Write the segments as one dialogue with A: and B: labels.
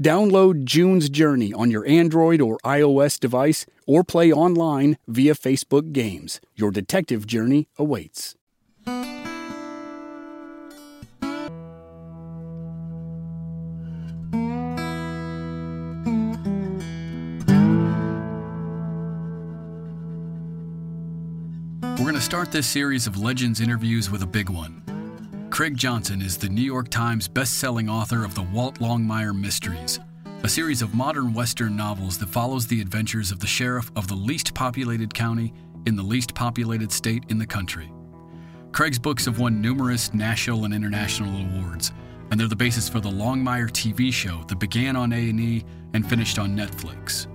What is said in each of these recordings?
A: Download June's Journey on your Android or iOS device or play online via Facebook Games. Your detective journey awaits. We're going to start this series of Legends interviews with a big one. Craig Johnson is the New York Times best-selling author of the Walt Longmire Mysteries, a series of modern Western novels that follows the adventures of the sheriff of the least populated county in the least populated state in the country. Craig's books have won numerous national and international awards, and they're the basis for the Longmire TV show that began on A&E and finished on Netflix.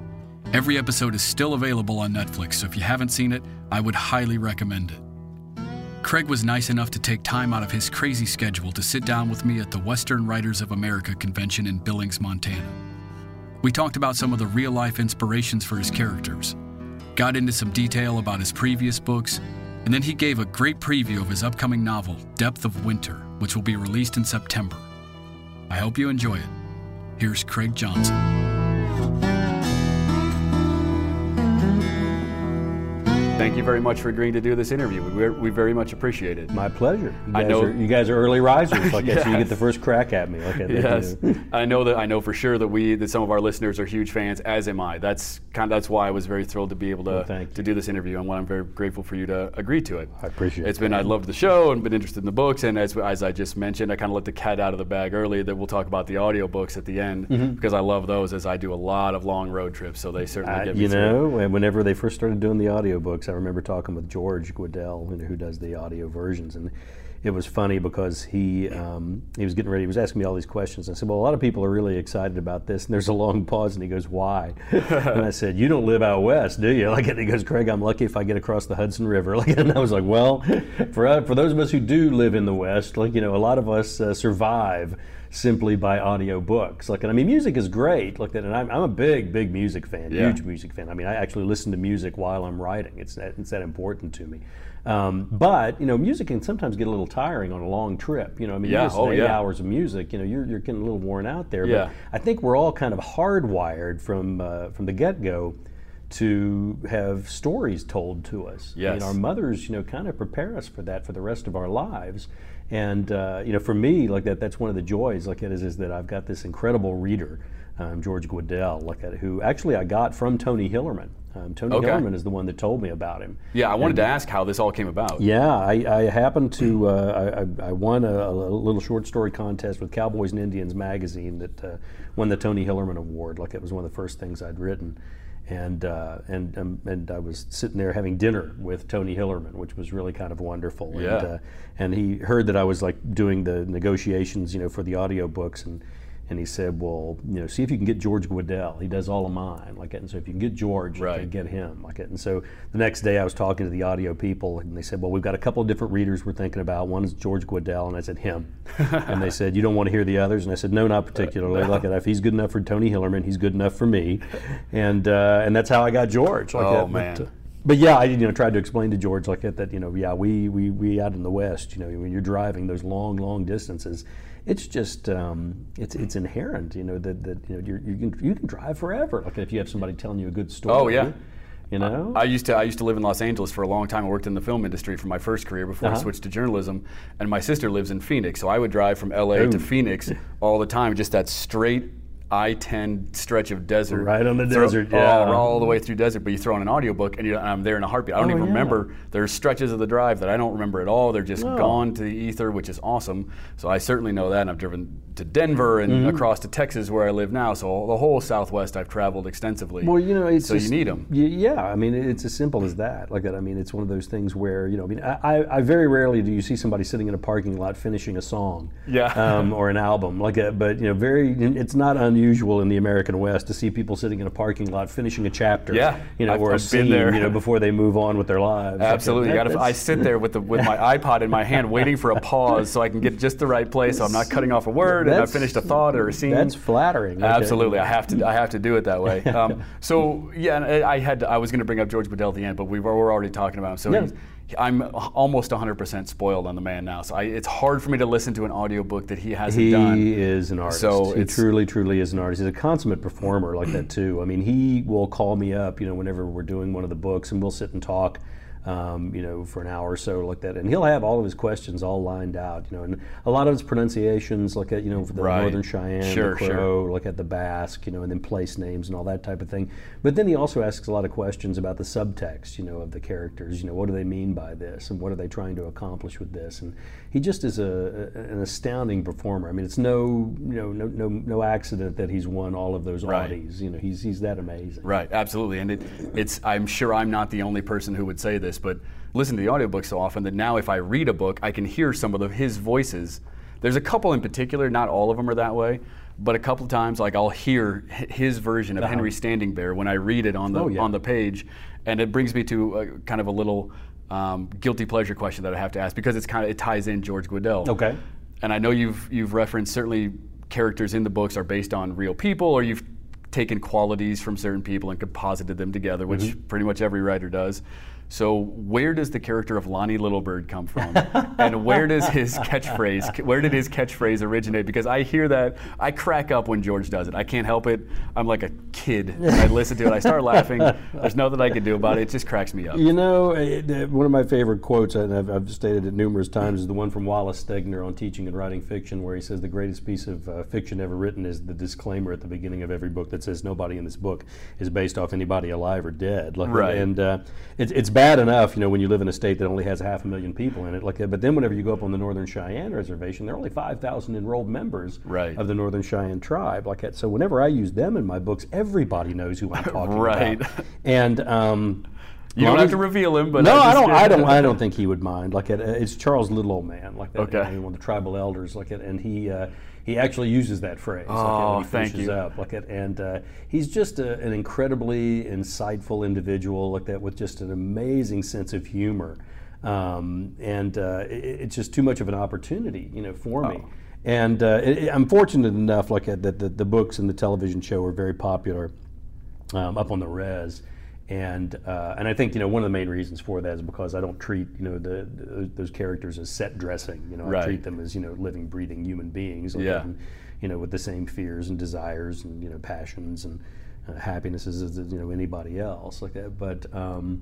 A: Every episode is still available on Netflix, so if you haven't seen it, I would highly recommend it. Craig was nice enough to take time out of his crazy schedule to sit down with me at the Western Writers of America convention in Billings, Montana. We talked about some of the real life inspirations for his characters, got into some detail about his previous books, and then he gave a great preview of his upcoming novel, Depth of Winter, which will be released in September. I hope you enjoy it. Here's Craig Johnson. Thank you very much for agreeing to do this interview. We, we very much appreciate it.
B: My pleasure. You
A: I
B: guys
A: know-
B: Are, you guys are early risers. Like
A: Yes.
B: so you get the first crack at me. Like I
A: Yes, I know that. I know for sure that we, that some of our listeners are huge fans, as am I. That's kind. Of, that's why I was very thrilled to be able to
B: Well,
A: to do this interview, and why I'm very grateful for you to agree to it.
B: I appreciate
A: It's
B: it.
A: been. I loved the show and been interested in the books, and as as I just mentioned, I kind of let the cat out of the bag early. That we'll talk about the audiobooks at the end
B: Mm-hmm.
A: because I love those, as I do a lot of long road trips. So they certainly
B: I-
A: get me
B: you
A: through.
B: know, and whenever they first started doing the audiobooks, I remember talking with George Guidall, you know, who does the audio versions, and it was funny because he um, he was getting ready. He was asking me all these questions. I said, "Well, a lot of people are really excited about this." And there's a long pause, and he goes, "Why?" and I said, "You don't live out west, do you?" Like, and he goes, "Craig, I'm lucky if I get across the Hudson River." Like, and I was like, "Well, for uh, for those of us who do live in the west, like you know, a lot of us uh, survive." simply by audio books. Like, and I mean, music is great. Like that, and I'm, I'm a big, big music fan,
A: Yeah.
B: huge music fan. I mean, I actually listen to music while I'm writing. It's that, it's that important to me. Um, but you know, music can sometimes get a little tiring on a long trip. You know, I mean,
A: Yeah,
B: you listen
A: oh,
B: to eight
A: yeah.
B: hours of music. You know, you're, you're getting a little worn out there.
A: Yeah.
B: But I think we're all kind of hardwired from uh, from the get go to have stories told to us. I mean, our mothers, you know, kind of prepare us for that for the rest of our lives. And uh, you know, for me, like that, that's one of the joys. Like it is, is that I've got this incredible reader, um, George Guidall, like that, who actually I got from Tony Hillerman. Um, Tony
A: Okay.
B: Hillerman is the one that told me about him.
A: Yeah, I wanted to ask how this all came about.
B: Yeah, I, I happened to uh, I, I- I won a, a little short story contest with Cowboys and Indians magazine that uh, won the Tony Hillerman Award. Like it was one of the first things I'd written, and uh, and um, and I was sitting there having dinner with Tony Hillerman, which was really kind of wonderful.
A: Yeah.
B: And, uh, and he heard that I was like doing the negotiations, you know, for the audiobooks and. And he said, "Well, you know, see if you can get George Guidall. He does all of mine, like it. And so if you can get George, you can get him, like it. And so the next day, I was talking to the audio people, and they said, "Well, we've got a couple of different readers we're thinking about. One is George Guidall, and I said him. and they said, "You don't want to hear the others?" And I said, "No, not particularly. Like it. If he's good enough for Tony Hillerman, he's good enough for me." And uh, and that's how I got George. Like
A: Oh,
B: that. But,
A: man.
B: uh, but yeah, I you know tried to explain to George like that, that you know yeah we, we we out in the West you know when you're driving those long long distances, it's just um, it's it's inherent you know that, that you know you're, you can you can drive forever like if you have somebody telling you a good story.
A: Oh, yeah.
B: you know.
A: I used to I used to live in Los Angeles for a long time. I worked in the film industry for my first career before I
B: Uh-huh.
A: switched to journalism. And my sister lives in Phoenix, so I would drive from LA to Phoenix all the time. Just that straight I-10 stretch of desert.
B: Right on the
A: Throw-
B: desert, yeah.
A: all the way through desert, but you throw in an audiobook and, I'm there in a heartbeat. I don't
B: Oh,
A: even
B: yeah.
A: remember. There's stretches of the drive that I don't remember at all. They're just
B: No.
A: gone to the ether, which is awesome. So I certainly know that. And I've driven to Denver and
B: Mm-hmm.
A: across to Texas where I live now. So the whole Southwest I've traveled extensively.
B: Well, you know, it's
A: so
B: just,
A: you need them.
B: y- Yeah, I mean, it's as simple as that. Like that. I mean, it's one of those things where you know, I mean, I, I, I very rarely do you see somebody sitting in a parking lot finishing a song,
A: Yeah.
B: um, or an album. Like, that. but you know, very. It's not unusual in the American West to see people sitting in a parking lot finishing a chapter.
A: Yeah,
B: you know,
A: I've-
B: or a
A: I've been
B: scene.
A: there.
B: You know, before they move on with their lives. Like,
A: Absolutely.
B: that-
A: You gotta, I sit there with the with my iPod in my hand, waiting for a pause so I can get just the right place. So I'm not cutting off a word and I finished a thought or a scene.
B: That's flattering. Like,
A: Absolutely, I have to. I have to do it that way. Um, so yeah, I I had. To, I was going to bring up George Guidall at the end, but we were, we're already talking about him. So
B: Yeah.
A: I'm almost 100% spoiled on the man now. So I, it's hard for me to listen to an audiobook that he hasn't
B: He
A: done.
B: He is an artist.
A: So
B: he truly, truly is an artist. He's a consummate performer like that too. I mean, he will call me up, you know, whenever we're doing one of the books, and we'll sit and talk, um, you know, for an hour or so like that. And he'll have all of his questions all lined out, you know, and a lot of his pronunciations, like at you know, the
A: Right.
B: Northern Cheyenne,
A: Sure,
B: the
A: sure.
B: Crow, like at the Basque, you know, and then place names and all that type of thing. But then he also asks a lot of questions about the subtext, you know, of the characters. You know, what do they mean by this, and what are they trying to accomplish with this? And he just is a, a- an astounding performer. I mean, it's no, you know, no, no, no accident that he's won all of those
A: Right.
B: Audies. You know, he's he's that amazing.
A: Right, absolutely. And it, it's I'm sure I'm not the only person who would say this, but listen to the audiobook so often that now if I read a book, I can hear some of the, his voices. There's a couple in particular, not all of them are that way, but a couple times like I'll hear his version of Henry Standing Bear when I read it on the
B: Uh-huh. Oh, yeah.
A: on the page, and it brings me to a, kind of a little um, guilty pleasure question that I have to ask because it's kind of it ties in George Guidall.
B: Okay.
A: And I know you've you've referenced certainly characters in the books are based on real people, or you've taken qualities from certain people and composited them together, which
B: Mm-hmm.
A: pretty much every writer does. So where does the character of Lonnie Littlebird come from, and where does his catchphrase? Where did his catchphrase originate? Because I hear that I crack up when George does it. I can't help it. I'm like a kid. I listen to it. I start laughing. There's nothing I can do about it. It just cracks me up.
B: You know, eh, eh, one of my favorite quotes, and I've, I've stated it numerous times, is the one from Wallace Stegner on teaching and writing fiction, where he says the greatest piece of uh, fiction ever written is the disclaimer at the beginning of every book that says nobody in this book is based off anybody alive or dead. Like,
A: Right.
B: And uh, it's, it's bad enough, you know, when you live in a state that only has half a million people in it. Like, that. but then whenever you go up on the Northern Cheyenne Reservation, there are only 5,000 enrolled members
A: Right.
B: of the Northern Cheyenne tribe. Like that. So whenever I use them in my books, everybody knows who I'm talking
A: Right.
B: about. And um,
A: You don't have to reveal him, but
B: no, I don't. I don't. I don't think he would mind. Like it, it's Charles Little Old Man, like that.
A: Okay.
B: you know, one of the tribal elders, like it, and he uh, he actually uses that phrase.
A: Oh,
B: he
A: thank you.
B: Up, like it, and uh, he's just a, an incredibly insightful individual, like that, with just an amazing sense of humor, um, and uh, it, it's just too much of an opportunity, you know, for me.
A: Oh.
B: And uh, it, I'm fortunate enough, like that, the, the books and the television show are very popular um, up on the res. And uh, and I think you know one of the main reasons for that is because I don't treat you know the, the those characters as set dressing. You know,
A: Right.
B: I treat them as you know living, breathing human beings.
A: Yeah.
B: you know, with the same fears and desires and you know passions and uh, happinesses as you know anybody else like that. But um,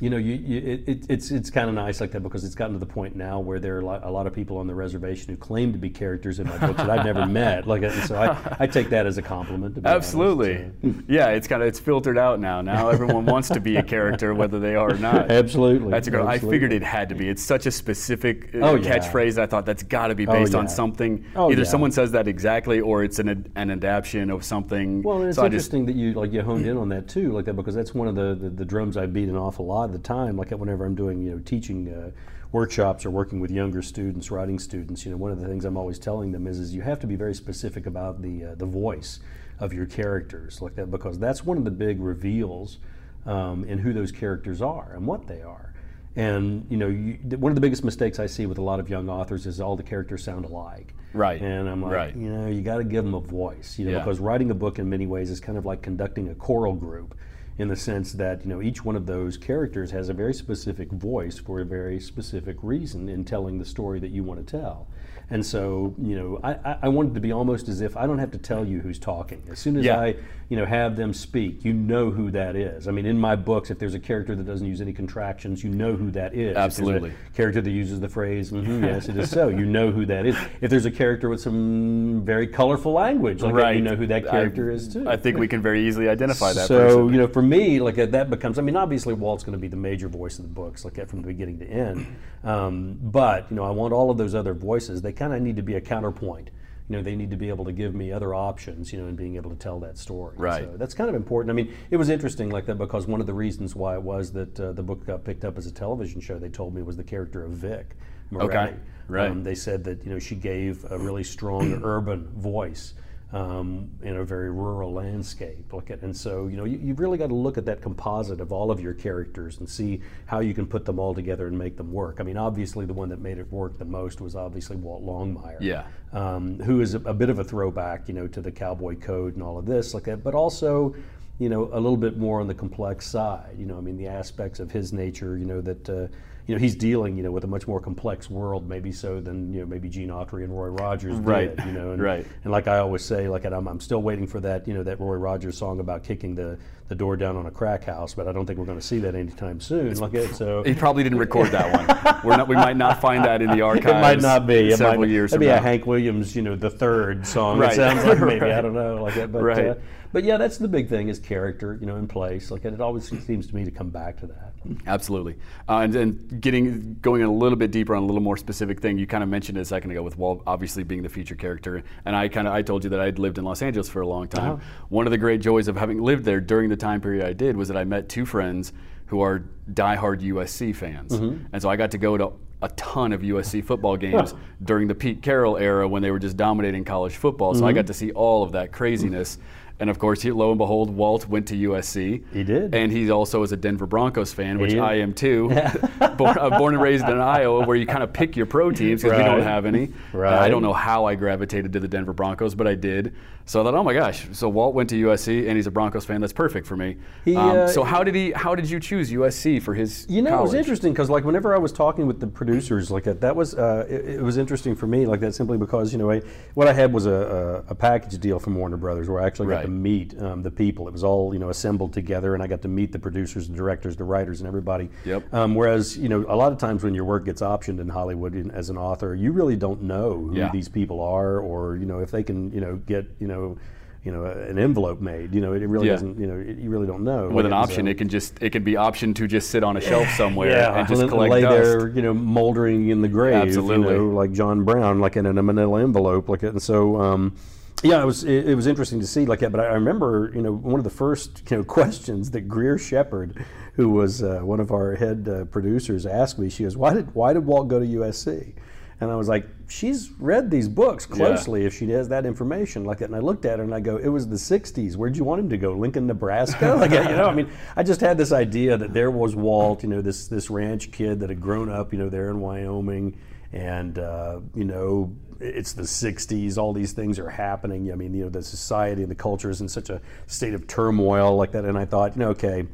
B: you know, you, you, it, it, it's it's kind of nice like that because it's gotten to the point now where there are a lot, a lot of people on the reservation who claim to be characters in my books that I've never met. Like, so I, I take that as a compliment. To be honest.
A: Absolutely. Yeah, it's kind of it's filtered out now. Now everyone wants to be a character, whether they are or not.
B: Absolutely.
A: That's a good. I figured it had to be. It's such a specific uh,
B: Oh, yeah.
A: catchphrase. I thought that's got to be
B: Oh,
A: based on something.
B: Oh,
A: Either
B: yeah.
A: someone says that exactly, or it's an an adaptation of something.
B: Well, and it's
A: so I just
B: interesting that you like you honed in on that too, like that, because that's one of the, the, the drums I beat an awful lot of the time. Like whenever I'm doing you know teaching uh, workshops or working with younger students, writing students, you know, one of the things I'm always telling them is is you have to be very specific about the uh, the voice of your characters, like that, because that's one of the big reveals um, in who those characters are and what they are. And you know, you, one of the biggest mistakes I see with a lot of young authors is all the characters sound alike.
A: Right.
B: And I'm like,
A: Right.
B: you know, you got to give them a voice, you know,
A: Yeah.
B: because writing a book in many ways is kind of like conducting a choral group. In the sense that you know each one of those characters has a very specific voice for a very specific reason in telling the story that you want to tell. And so, you know, I, I wanted to be almost as if I don't have to tell you who's talking. As soon as
A: Yeah.
B: I, you know, have them speak, you know who that is. I mean, in my books, if there's a character that doesn't use any contractions, you know who that is.
A: Absolutely.
B: character that uses the phrase, "Mhm, yes, it is so, you know who that is. If there's a character with some very colorful language, like that, you know who that character
A: I,
B: is too.
A: I think we can very easily identify that
B: So
A: person.
B: you know, for me, like uh, that becomes. I mean, obviously, Walt's going to be the major voice of the books, like from the beginning to end. Um, but you know, I want all of those other voices. They kind of need to be a counterpoint. You know, they need to be able to give me other options. You know, in being able to tell that story.
A: Right.
B: So that's kind of important. I mean, it was interesting like that because one of the reasons why it was that uh, the book got picked up as a television show, they told me was the character of Vic. Moretti.
A: Okay, right.
B: Um, they said that you know she gave a really strong urban voice um, in a very rural landscape. Look at, and so you know you, you've really got to look at that composite of all of your characters and see how you can put them all together and make them work. I mean, obviously the one that made it work the most was obviously Walt Longmire.
A: Yeah.
B: Um, who is a, a bit of a throwback, you know, to the cowboy code and all of this, like that, but also. You know, a little bit more on the complex side. You know, I mean, the aspects of his nature. You know that uh, you know he's dealing, you know, with a much more complex world, maybe so than you know maybe Gene Autry and Roy Rogers
A: Right.
B: did. You know, and,
A: Right.
B: and like I always say, like I'm, I'm still waiting for that, you know, that Roy Rogers song about kicking the, the door down on a crack house, but I don't think we're going to see that anytime soon. Like it, so
A: he probably didn't record that one. We're not, we might not find that in the archives.
B: it might not be. It
A: several
B: might,
A: years
B: Maybe
A: from
B: a
A: now.
B: Hank Williams, you know, the third song.
A: Right.
B: It sounds like maybe I don't know, like that. But
A: Right.
B: uh, but yeah, that's the big thing is character, you know, in place. Like and it always seems to me to come back to that.
A: Absolutely. Uh, and then getting going a little bit deeper on a little more specific thing, you kind of mentioned it a second ago with Walt obviously being the feature character. And I kind of I told you that I'd lived in Los Angeles for a long time.
B: Uh-huh.
A: One of the great joys of having lived there during the time period I did was that I met two friends who are diehard USC fans.
B: Mm-hmm.
A: And so I got to go to a ton of USC football games during the Pete Carroll era when they were just dominating college football. So I
B: Mm-hmm.
A: got to see all of that craziness. And of course, he, lo and behold, Walt went to USC.
B: He did.
A: And he also is a Denver Broncos fan, which I am too. born, uh, born and raised in Iowa, where you kind of pick your pro teams because we don't have any. Uh, I don't know how I gravitated to the Denver Broncos, but I did. So I thought, oh my gosh! So Walt went to USC, and he's a Broncos fan. That's perfect for me.
B: He,
A: Um,
B: uh,
A: so how did he? How did you choose USC for his?
B: You know, it was interesting because, like, whenever I was talking with the producers, like that, that was uh, it, it was interesting for me, like that, simply because you know, I, what I had was a, a, a package deal from Warner Brothers where I actually got to meet um, the people. It was all you know assembled together, and I got to meet the producers, the directors, the writers, and everybody.
A: Yep.
B: Um, whereas, you know, a lot of times when your work gets optioned in Hollywood in, as an author, you really don't know who
A: Yeah.
B: these people are, or you know, if they can, you know, get you know. You know, an envelope made. You know, it really
A: Yeah.
B: doesn't. You know, it, you really don't know.
A: With an option,
B: so-
A: it can just it can be optioned to just sit on a shelf somewhere
B: yeah,
A: and just collect
B: lay
A: dust.
B: there, you know, moldering in the grave,
A: Absolutely.
B: you know, like John Brown, like in a Manila envelope, like and so. Um, yeah, it was it, it was interesting to see like that. But I, I remember, you know, one of the first you know questions that Greer Shepard, who was uh, one of our head uh, producers, asked me. She goes, "Why did why did Walt go to USC?" And I was like, "She's read these books closely. If she has that information like that." And I looked at her and I go, "It was the '60s. Where'd you want him to go? Lincoln, Nebraska? like, you know, I mean, I just had this idea that there was Walt, you know, this this ranch kid that had grown up, you know, there in Wyoming, and uh, you know, it's the '60s. All these things are happening. I mean, you know, the society and the culture is in such a state of turmoil like that. And I thought, you know, okay,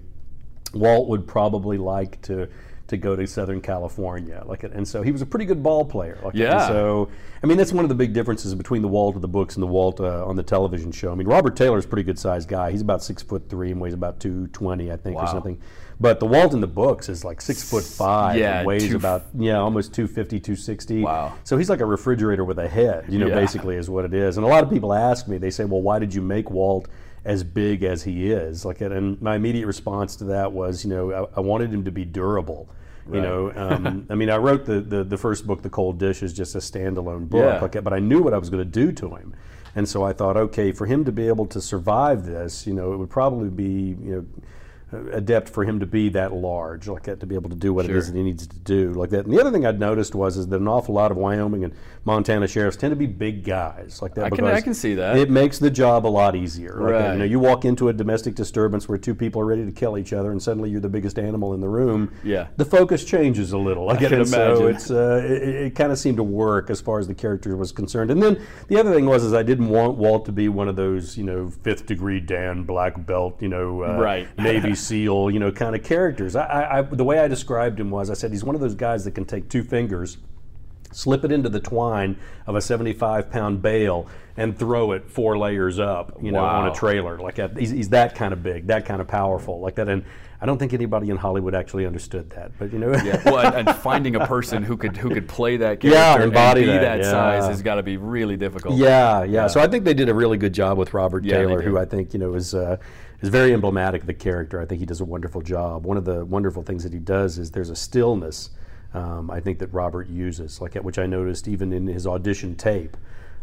B: Walt would probably like to to go to Southern California, like, and so he was a pretty good ball player. Like,
A: Yeah.
B: So, I mean, that's one of the big differences between the Walt of the books and the Walt uh, on the television show. I mean, Robert Taylor's a pretty good sized guy. He's about six foot three and weighs about two twenty, I think,
A: Wow.
B: or something. But the Walt in the books is like six foot five
A: Yeah,
B: and weighs
A: two-
B: about yeah almost 250, 260.
A: Wow.
B: So he's like a refrigerator with a head, you know,
A: Yeah.
B: basically is what it is. And a lot of people ask me, they say, well, why did you make Walt as big as he is? Like, and my immediate response to that was, you know, I, I wanted him to be durable. You know, um, I mean, I wrote the, the the first book, The Cold Dish, is just a standalone book,
A: Yeah.
B: like, but I knew what I was going to do to him, and so I thought, okay, for him to be able to survive this, you know, it would probably be, you know adept for him to be that large, like that, to be able to do what
A: Sure.
B: it is that he needs to do, like that. And the other thing I'd noticed was is that an awful lot of Wyoming and Montana sheriffs tend to be big guys, like that.
A: I can- I can see that.
B: It makes the job a lot easier. Like that. You know, you walk into a domestic disturbance where two people are ready to kill each other, and suddenly you're the biggest animal in the room.
A: Yeah.
B: the focus changes a little. Like,
A: can
B: and so it's uh, it, it kind of seemed to work as far as the character was concerned. And then the other thing was is I didn't want Walt to be one of those you know fifth degree Dan black belt you know uh,
A: Right.
B: Navy SEAL you know kind of characters. I, I, I the way I described him was I said he's one of those guys that can take two fingers slip it into the twine of a 75 pound bale and throw it four layers up, you know, on a trailer. Like that. He's, he's that kind of big, that kind of powerful, like that. And I don't think anybody in Hollywood actually understood that, but you know,
A: Yeah, well, and, and finding a person who could who could play that character
B: Yeah,
A: and
B: embody
A: be
B: that,
A: that,
B: yeah.
A: size has got to be really difficult.
B: Yeah, yeah, So I think they did a really good job with Robert
A: Yeah,
B: Taylor, who I think you know is uh, is very emblematic of the character. I think he does a wonderful job. One of the wonderful things that he does is there's a stillness. Um, I think that Robert uses, like which I noticed even in his audition tape,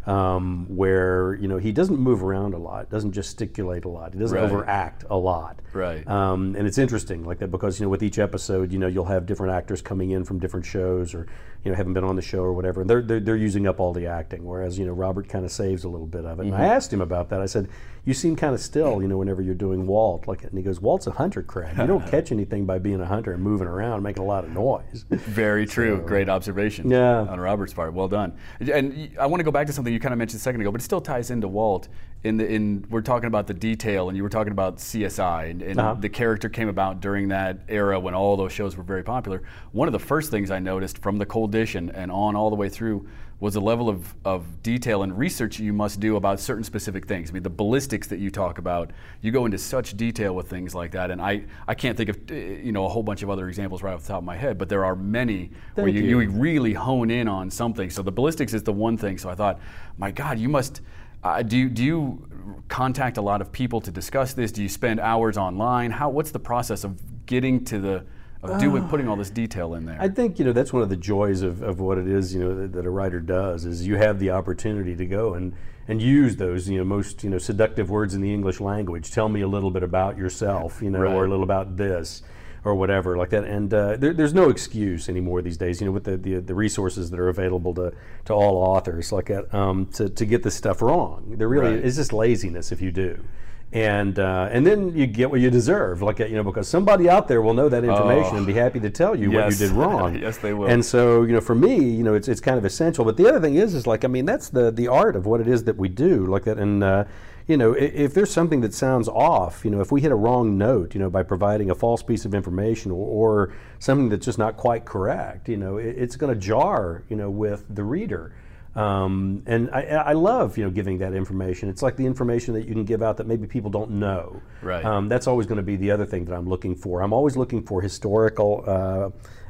B: um, where you know he doesn't move around a lot, doesn't gesticulate a lot, he doesn't
A: Right.
B: overact a lot.
A: Right.
B: Um, and it's interesting like that because you know with each episode, you know you'll have different actors coming in from different shows or you know haven't been on the show or whatever, and they're they're, they're using up all the acting, whereas you know Robert kind of saves a little bit of it. And I asked him about that. I said, "You seem kind of still, you know, whenever you're doing Walt." Like, and he goes, "Walt's a hunter crab. You don't catch anything by being a hunter and moving around, making a lot of noise."
A: Very true. Great observation.
B: Yeah.
A: On Robert's part. Well done. And I want to go back to something you kind of mentioned a second ago, but it still ties into Walt. In the in we're talking about the detail, and you were talking about CSI, and, and
B: Uh-huh.
A: the character came about during that era when all those shows were very popular. One of the first things I noticed from the Cold Dish and, and on all the way through was the level of, of detail and research you must do about certain specific things. I mean, the ballistics that you talk about, you go into such detail with things like that, and I, I can't think of uh, you know a whole bunch of other examples right off the top of my head, but there are many where you,
B: you.
A: you really hone in on something. So the ballistics is the one thing. So I thought, my God, you must. Uh, do you, do you contact a lot of people to discuss this? Do you spend hours online? How what's the process of getting to the of doing putting all this detail in there?
B: I think you know that's one of the joys of, of what it is you know that, that a writer does is you have the opportunity to go and and use those you know most you know seductive words in the English language. Tell me a little bit about yourself, you know, or a little about this. Or whatever, like that, and uh, there, there's no excuse anymore these days. You know, with the, the, the resources that are available to, to all authors, like that, um, to, to get this stuff wrong. There really
A: Right.
B: is just laziness if you do, and uh, and then you get what you deserve, like you know, because somebody out there will know that information
A: Oh.
B: and be happy to tell you what you did wrong.
A: Yes, they will.
B: And so, you know, for me, you know, it's, it's kind of essential. But the other thing is, is like, I mean, that's the the art of what it is that we do, like that. And uh, you know, i- if there's something that sounds off, you know, if we hit a wrong note, you know, by providing a false piece of information or, or something that's just not quite correct, you know, it, it's going to jar, you know, with the reader. Um, and I, I love, you know, giving that information. It's like the information that you can give out that maybe people don't know.
A: Right.
B: Um, that's always going to be the other thing that I'm looking for. I'm always looking for historical uh,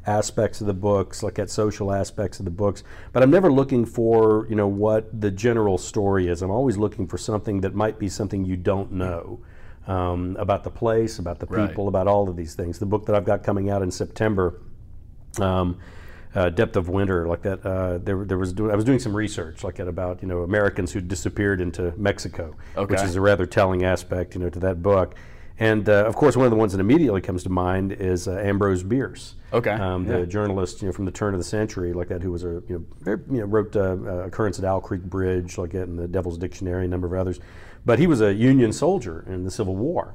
B: aspects of the books, like at social aspects of the books, but I'm never looking for you know what the general story is. I'm always looking for something that might be something you don't know. Um, about the place, about the
A: Right.
B: people, about all of these things. The book that I've got coming out in September, um, uh, Depth of Winter, like that. Uh, there, there was do- I was doing some research, like that, about you know Americans who disappeared into Mexico, which is a rather telling aspect, you know, to that book. And uh, of course, one of the ones that immediately comes to mind is uh, Ambrose Bierce.
A: Okay,
B: um,
A: yeah.
B: the journalist, you know, from the turn of the century, like that, who was a you know, very, you know wrote uh, uh, Occurrence at Owl Creek Bridge, like that, in the Devil's Dictionary, a number of others. But he was a Union soldier in the Civil War,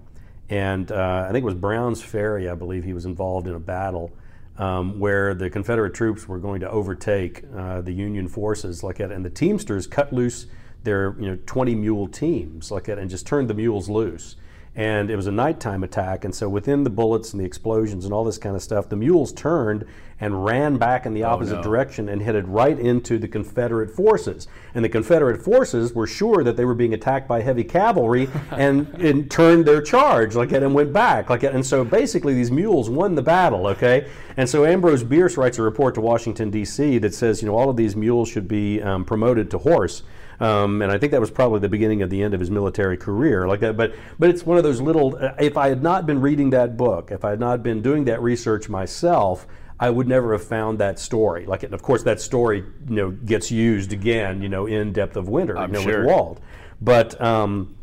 B: and uh, I think it was Brown's Ferry, I believe he was involved in a battle um, where the Confederate troops were going to overtake uh, the Union forces, like that, and the Teamsters cut loose their you know 20 mule teams, like that, and just turned the mules loose. And it was a nighttime attack, and so within the bullets and the explosions and all this kind of stuff, the mules turned and ran back in the opposite
A: no.
B: direction and headed right into the Confederate forces. And the Confederate forces were sure that they were being attacked by heavy cavalry and, and turned their charge like and went back like. And so basically these mules won the battle, okay? And so Ambrose Bierce writes a report to Washington, D.C. that says, you know, all of these mules should be um, promoted to horse. Um, and I think that was probably the beginning of the end of his military career, like that. But but it's one of those little. Uh, if I had not been reading that book, if I had not been doing that research myself, I would never have found that story. Like, and of course, that story you know gets used again, you know, in Depth of Winter,
A: I'm
B: you know,
A: sure.
B: with Walt. But um,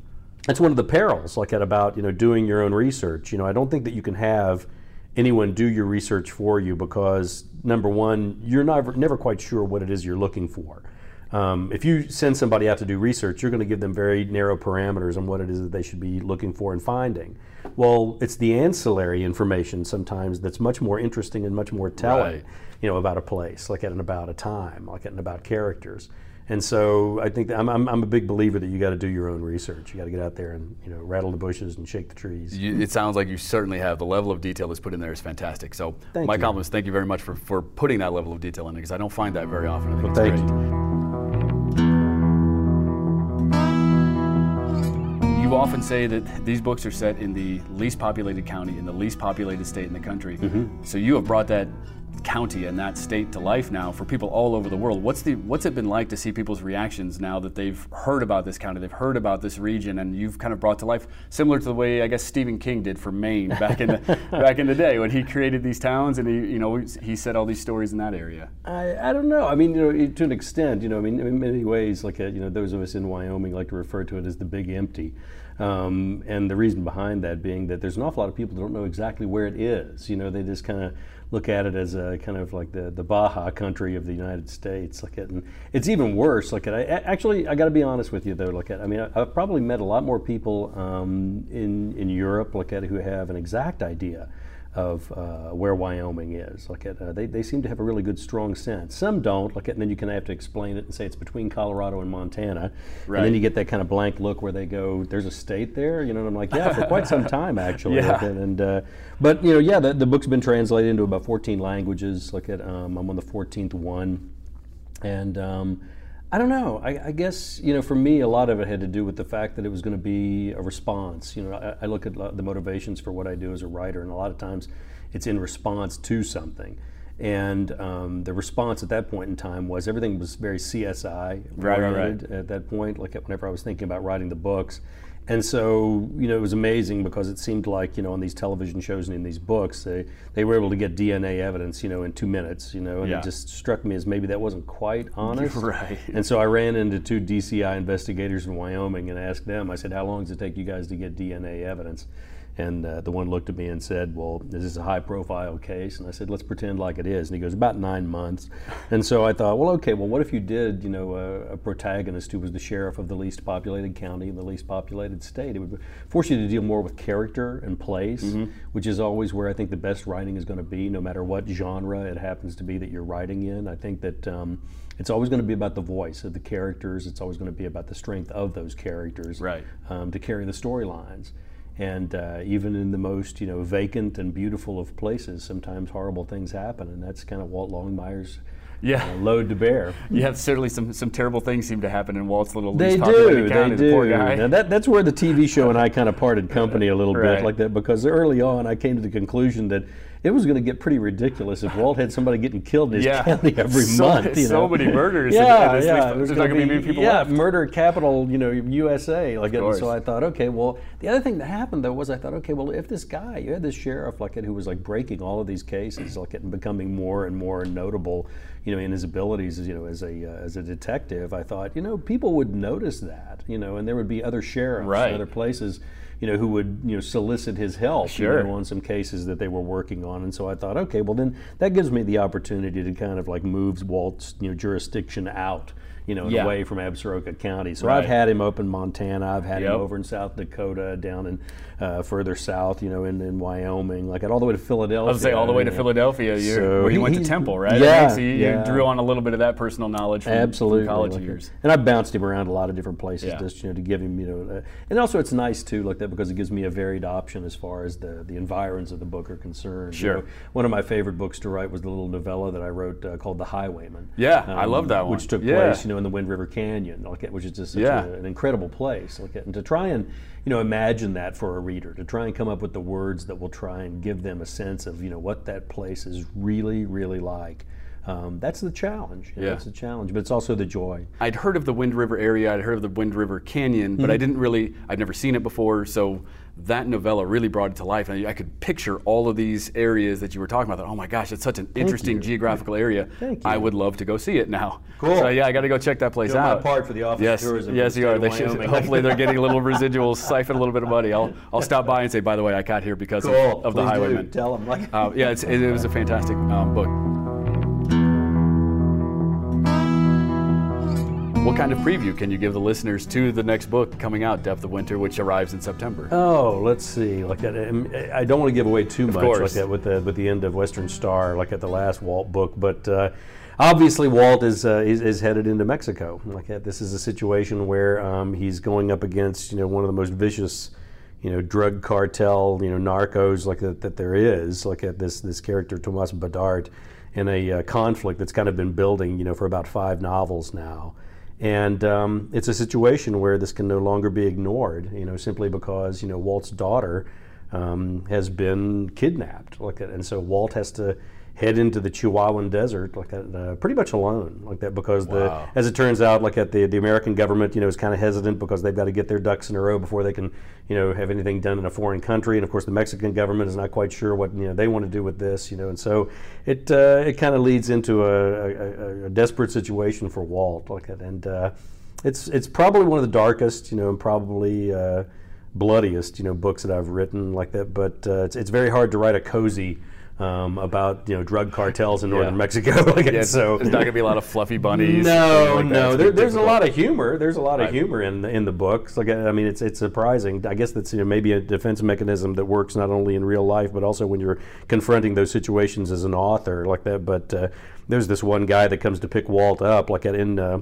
B: that's one of the perils, like at about you know doing your own research. You know, I don't think that you can have anyone do your research for you because number one, you're never never quite sure what it is you're looking for. Um, if you send somebody out to do research, you're going to give them very narrow parameters on what it is that they should be looking for and finding. Well, it's the ancillary information sometimes that's much more interesting and much more telling,
A: Right.
B: you know, about a place, like at and about a time, like at and about characters. And so I think that I'm, I'm, I'm a big believer that you got to do your own research. You got to get out there and you know rattle the bushes and shake the trees.
A: You, it sounds like you certainly have the level of detail that's put in there is fantastic. So,
B: Thank
A: my
B: you.
A: compliments. Thank you very much for, for putting that level of detail in there because I don't find that very often. I think
B: Well,
A: it's
B: thank
A: great.
B: you.
A: You often say that these books are set in the least populated county, in the least populated state in the country.
B: Mm-hmm.
A: So you have brought that county and that state to life now for people all over the world. What's the what's it been like to see people's reactions now that they've heard about this county, they've heard about this region, and you've kind of brought to life similar to the way I guess Stephen King did for Maine back in the, back in the day when he created these towns and he you know he said all these stories in that area.
B: I, I don't know. I mean, you know, to an extent, you know, I mean, in many ways, like, uh, you know, those of us in Wyoming like to refer to it as the big empty. Um, and the reason behind that being that there's an awful lot of people that don't know exactly where it is. You know, they just kind of look at it as a kind of like the, the Baja country of the United States. Like it, and it's even worse. Like it, I, actually, I got to be honest with you though. Like it, I mean, I, I've probably met a lot more people um, in in Europe, like it, who have an exact idea of uh, where Wyoming is. Like it, uh, they, they seem to have a really good strong sense. Some don't. Like it, and then you kind of have to explain it and say it's between Colorado and Montana.
A: Right.
B: And then you get that kind of blank look where they go, "There's a state there," you know. And I'm like, "Yeah, for quite some time actually."
A: Yeah.
B: Like and uh, but you know, yeah, the, the book's been translated into about 14 languages. Look at um, I'm on the 14th one, and um, I don't know. I, I guess you know, for me, a lot of it had to do with the fact that it was going to be a response. You know, I, I look at the motivations for what I do as a writer, and a lot of times it's in response to something. And um, the response at that point in time was everything was very CSI
A: Right, right, right.
B: at that point. Like whenever I was thinking about writing the books, and so you know it was amazing because it seemed like you know on these television shows and in these books they they were able to get DNA evidence you know in two minutes you know and
A: Yeah.
B: it just struck me as maybe that wasn't quite honest.
A: Right.
B: And so I ran into two DCI investigators in Wyoming and asked them. I said, "How long does it take you guys to get DNA evidence?" And uh, the one looked at me and said, "Well, this is a high-profile case." And I said, "Let's pretend like it is." And he goes, "About nine months." And so I thought, "Well, okay. Well, what if you did, you know, a, a protagonist who was the sheriff of the least populated county in the least populated state? It would force you to deal more with character and place, which is always where I think the best writing is going to be, no matter what genre it happens to be that you're writing in. I think that." Um, it's always going to be about the voice of the characters. It's always going to be about the strength of those characters
A: Right.
B: um, to carry the storylines. And uh, even in the most you know vacant and beautiful of places, sometimes horrible things happen, and that's kind of Walt Longmire's
A: Yeah.
B: uh, load to bear.
A: Yeah, certainly some, some terrible things seem to happen in Walt's little
B: They
A: least
B: do,
A: county.
B: they do.
A: poor guy.
B: Now that, that's where the TV show and I kind of parted company a little
A: Right.
B: bit like that because early on I came to the conclusion that it was going to get pretty ridiculous if Walt had somebody getting killed in his
A: Yeah.
B: county every
A: So-
B: month. You
A: so
B: know?
A: many murders
B: Yeah, yeah.
A: least-
B: There's
A: not
B: gonna
A: gonna be many people
B: yeah,
A: left.
B: murder capital, you know, USA. Like, and so I thought, okay, well, the other thing that happened though was I thought, okay, well, if this guy, you had this sheriff like it who was like breaking all of these cases, like it and becoming more and more notable, you know, in his abilities, as you know, as a uh, as a detective, I thought, you know, people would notice that, you know, and there would be other sheriffs
A: Right.
B: in other places. You know, who would you know solicit his help you know, on some cases that they were working on, and so I thought, okay, well then that gives me the opportunity to kind of like move Walt's you know jurisdiction out, you know,
A: Yeah.
B: away from Absaroka County. So
A: Right.
B: I've had him up in Montana, I've had
A: Yep.
B: him over in South Dakota, down in uh, further south, you know, in, in Wyoming, like all the way to Philadelphia.
A: I was say all the way to
B: know.
A: Philadelphia, you're,
B: So
A: where you
B: he-
A: went to Temple, right?
B: Yeah,
A: think so you, you
B: yeah.
A: drew on a little bit of that personal knowledge from, from
B: Absolutely,
A: college
B: like,
A: years.
B: And I bounced him around a lot of different places
A: Yeah.
B: just you know to give him you know, uh, and also it's nice too like that because it gives me a varied option as far as the the environs of the book are concerned. You
A: Sure.
B: know, one of my favorite books to write was the little novella that I wrote uh, called The Highwayman.
A: Yeah, I love that one.
B: Which took
A: Yeah.
B: place you know in the Wind River Canyon, like which is just such
A: Yeah.
B: a, an incredible place. Like and to try and you know imagine that for a reader, to try and come up with the words that will try and give them a sense of you know what that place is really really like. um, that's the challenge. You know,
A: Yeah.
B: That's the challenge, but it's also the joy.
A: I'd heard of the Wind River area, I'd heard of the Wind River Canyon, but I didn't really, I'd never seen it before. So that novella really brought it to life. And I, I could picture all of these areas that you were talking about. That, oh my gosh, it's such an interesting geographical area.
B: Thank you.
A: I would love to go see it now.
B: Cool.
A: So yeah, I got to go check that place
B: Doing my
A: out.
B: part for the Office of
A: yes,
B: Tourism
A: Yes, you are. They should, hopefully they're getting a little residual, siphon a little bit of money. I'll, I'll stop by and say, by the way, I got here because of,
B: Cool.
A: of the
B: Please do.
A: Highwayman.
B: Tell 'em, like-
A: Uh, yeah, it, it was a fantastic um, book. What kind of preview can you give the listeners to the next book coming out, Depth of Winter, which arrives in September?
B: Oh, let's see. Like that, um, I don't want to give away too much,
A: course.
B: like that with the with the end of Western Star, like at the last Walt book. But uh, obviously, Walt is, uh, is is headed into Mexico. Like that, this is a situation where um, he's going up against you know one of the most vicious, you know, drug cartel, you know, narcos like that, that there is. Like at this this character Tomas Bidarte in a uh, conflict that's kind of been building, you know, for about five novels now. And um, it's a situation where this can no longer be ignored, you know, simply because you know Walt's daughter um, has been kidnapped, like and so Walt has to head into the Chihuahuan desert like that, uh, pretty much alone, like that, because
A: Wow.
B: the as it turns out, like at the the American government, you know, is kind of hesitant because they've got to get their ducks in a row before they can, you know, have anything done in a foreign country, and of course the Mexican government is not quite sure what you know they want to do with this, you know, and so it uh, it kind of leads into a, a, a- a desperate situation for Walt, like that, and uh, it's it's probably one of the darkest, you know, and probably uh, bloodiest, you know, books that I've written like that. But uh, it's it's very hard to write a cozy. Um, about you know drug cartels in northern
A: Yeah.
B: Mexico, like,
A: Yeah,
B: so
A: there's not going to be a lot of fluffy bunnies.
B: no,
A: like
B: no.
A: It's
B: There, there's a lot of humor. There's a lot of
A: Right.
B: humor in the, in the books. Like I mean, it's it's surprising. I guess that's you know, maybe a defense mechanism that works not only in real life but also when you're confronting those situations as an author like that. But uh, there's this one guy that comes to pick Walt up, like at, in uh,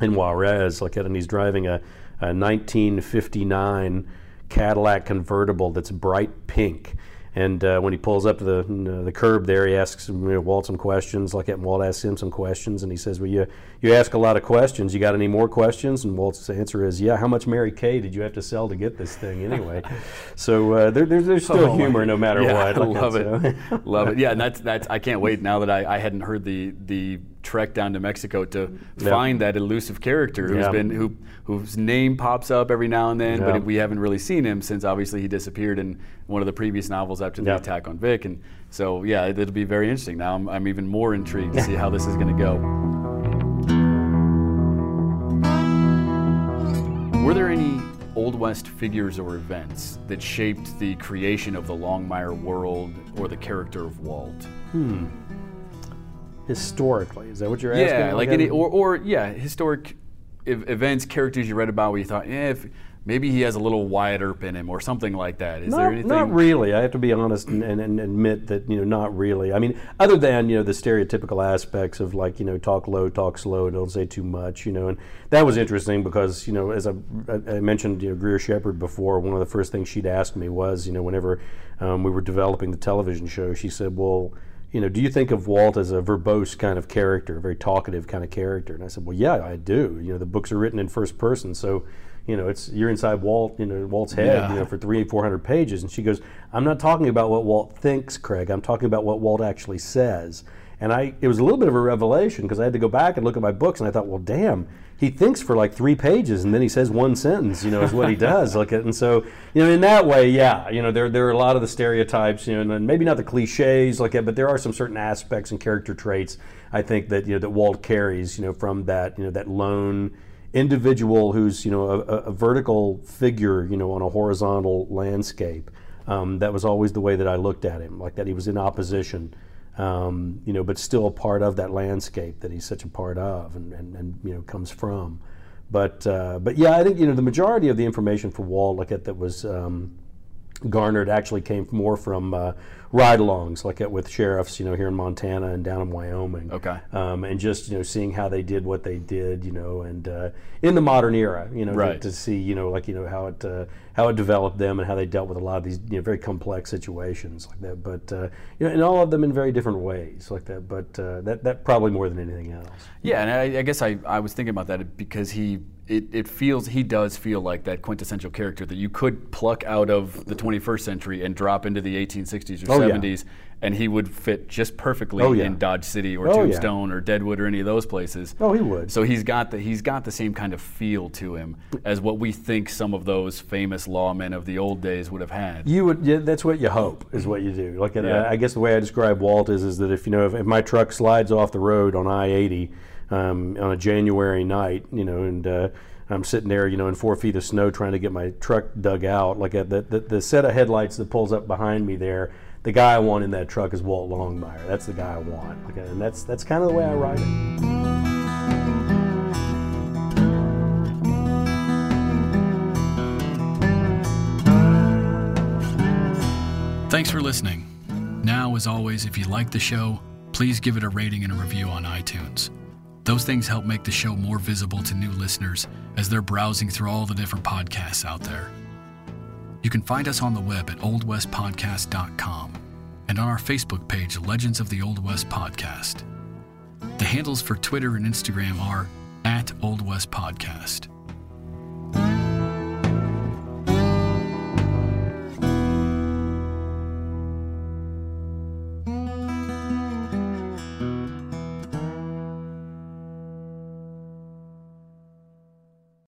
B: in Juarez, like at, and he's driving a, a 1959 Cadillac convertible that's bright pink. And uh, when he pulls up to the you know, the curb there, he asks you know, Walt some questions. Like that, Walt asks him some questions, and he says, "Well, you you ask a lot of questions. You got any more questions?" And Walt's answer is, "Yeah. How much Mary Kay did you have to sell to get this thing anyway?" so uh, there, there's there's still
A: Oh,
B: humor no matter
A: yeah,
B: what.
A: I love it.
B: so-
A: love it. Yeah, and that's that's. I can't wait now that I, I hadn't heard the the trek down to Mexico to
B: Yeah.
A: find that elusive character who's
B: Yeah.
A: been who whose name pops up every now and then,
B: Yeah.
A: but we haven't really seen him since obviously he disappeared in one of the previous novels after the attack on Vic, and so yeah, it, it'll be very interesting. Now I'm, I'm even more intrigued to see how this is going to go. Were there any Old West figures or events that shaped the creation of the Longmire world or the character of Walt? Hmm.
B: Historically, is that what you're asking?
A: Yeah, like any, or, or yeah, historic ev- events, characters you read about where you thought, yeah, if maybe he has a little Wyatt Earp in him or something like that. Is
B: not,
A: there anything?
B: not really. I have to be honest and, and, and admit that you know not really. I mean, other than you know the stereotypical aspects of like you know talk low, talk slow, don't say too much. You know, and that was interesting because you know as I, I mentioned you know Greer Shepard before, one of the first things she'd ask me was you know whenever um, we were developing the television show, she said, well. You know, do you think of Walt as a verbose kind of character, a very talkative kind of character? And I said, well, yeah, I do. You know, the books are written in first person, so you know, it's you're inside Walt, you know, Walt's head,
A: Yeah.
B: you know, for three, four hundred pages. And she goes, "I'm not talking about what Walt thinks, Craig. I'm talking about what Walt actually says." And I, it was a little bit of a revelation because I had to go back and look at my books, and I thought, well, damn, he thinks for like three pages, and then he says one sentence, you know, is what he does. Look Like, and so, you know, in that way, yeah, you know, there there are a lot of the stereotypes, you know, and maybe not the cliches like that, but there are some certain aspects and character traits I think that you know that Walt carries, you know, from that, you know, that lone individual who's you know a- a vertical figure you know on a horizontal landscape um, that was always the way that i looked at him like that he was in opposition um, you know but still a part of that landscape that he's such a part of and, and, and you know comes from but uh, but yeah i think you know the majority of the information for walt like that that was um, garnered actually came more from uh, ride-alongs, like at, with sheriffs, you know, here in Montana and down in Wyoming.
A: Okay.
B: Um, and just you know, seeing how they did what they did, you know, and uh, in the modern era, you know, to- to, see, you know, like you know how it uh, how it developed them and how they dealt with a lot of these you know very complex situations like that. But uh, you know, and all of them in very different ways like that. But uh, that that probably more than anything else.
A: Yeah, and I, I guess I, I was thinking about that because he it, it feels he does feel like that quintessential character that you could pluck out of the 21st century and drop into the 1860s or
B: Oh, yeah.
A: 70s
C: and he would fit just perfectly
B: Oh, yeah.
C: in Dodge City or
B: Oh, yeah.
C: Tombstone or Deadwood or any of those places.
B: Oh, he would.
C: So he's got the he's got the same kind of feel to him as what we think some of those famous lawmen of the old days would have had.
B: You would. Yeah, that's what you hope is what you do. Like,
C: Yeah.
B: I, I guess the way I describe Walt is, is that if you know if, if my truck slides off the road on I-80 um, on a January night, you know, and uh, I'm sitting there, you know, in four feet of snow trying to get my truck dug out, like uh, the, the the set of headlights that pulls up behind me there. The guy I want in that truck is Walt Longmire. That's the guy I want, like, and that's that's kind of the way I ride it.
A: Thanks for listening. Now, as always, if you like the show, please give it a rating and a review on iTunes. Those things help make the show more visible to new listeners as they're browsing through all the different podcasts out there. You can find us on the web at oldwestpodcast.com and on our Facebook page, Legends of the Old West Podcast. The handles for Twitter and Instagram are at Old West Podcast.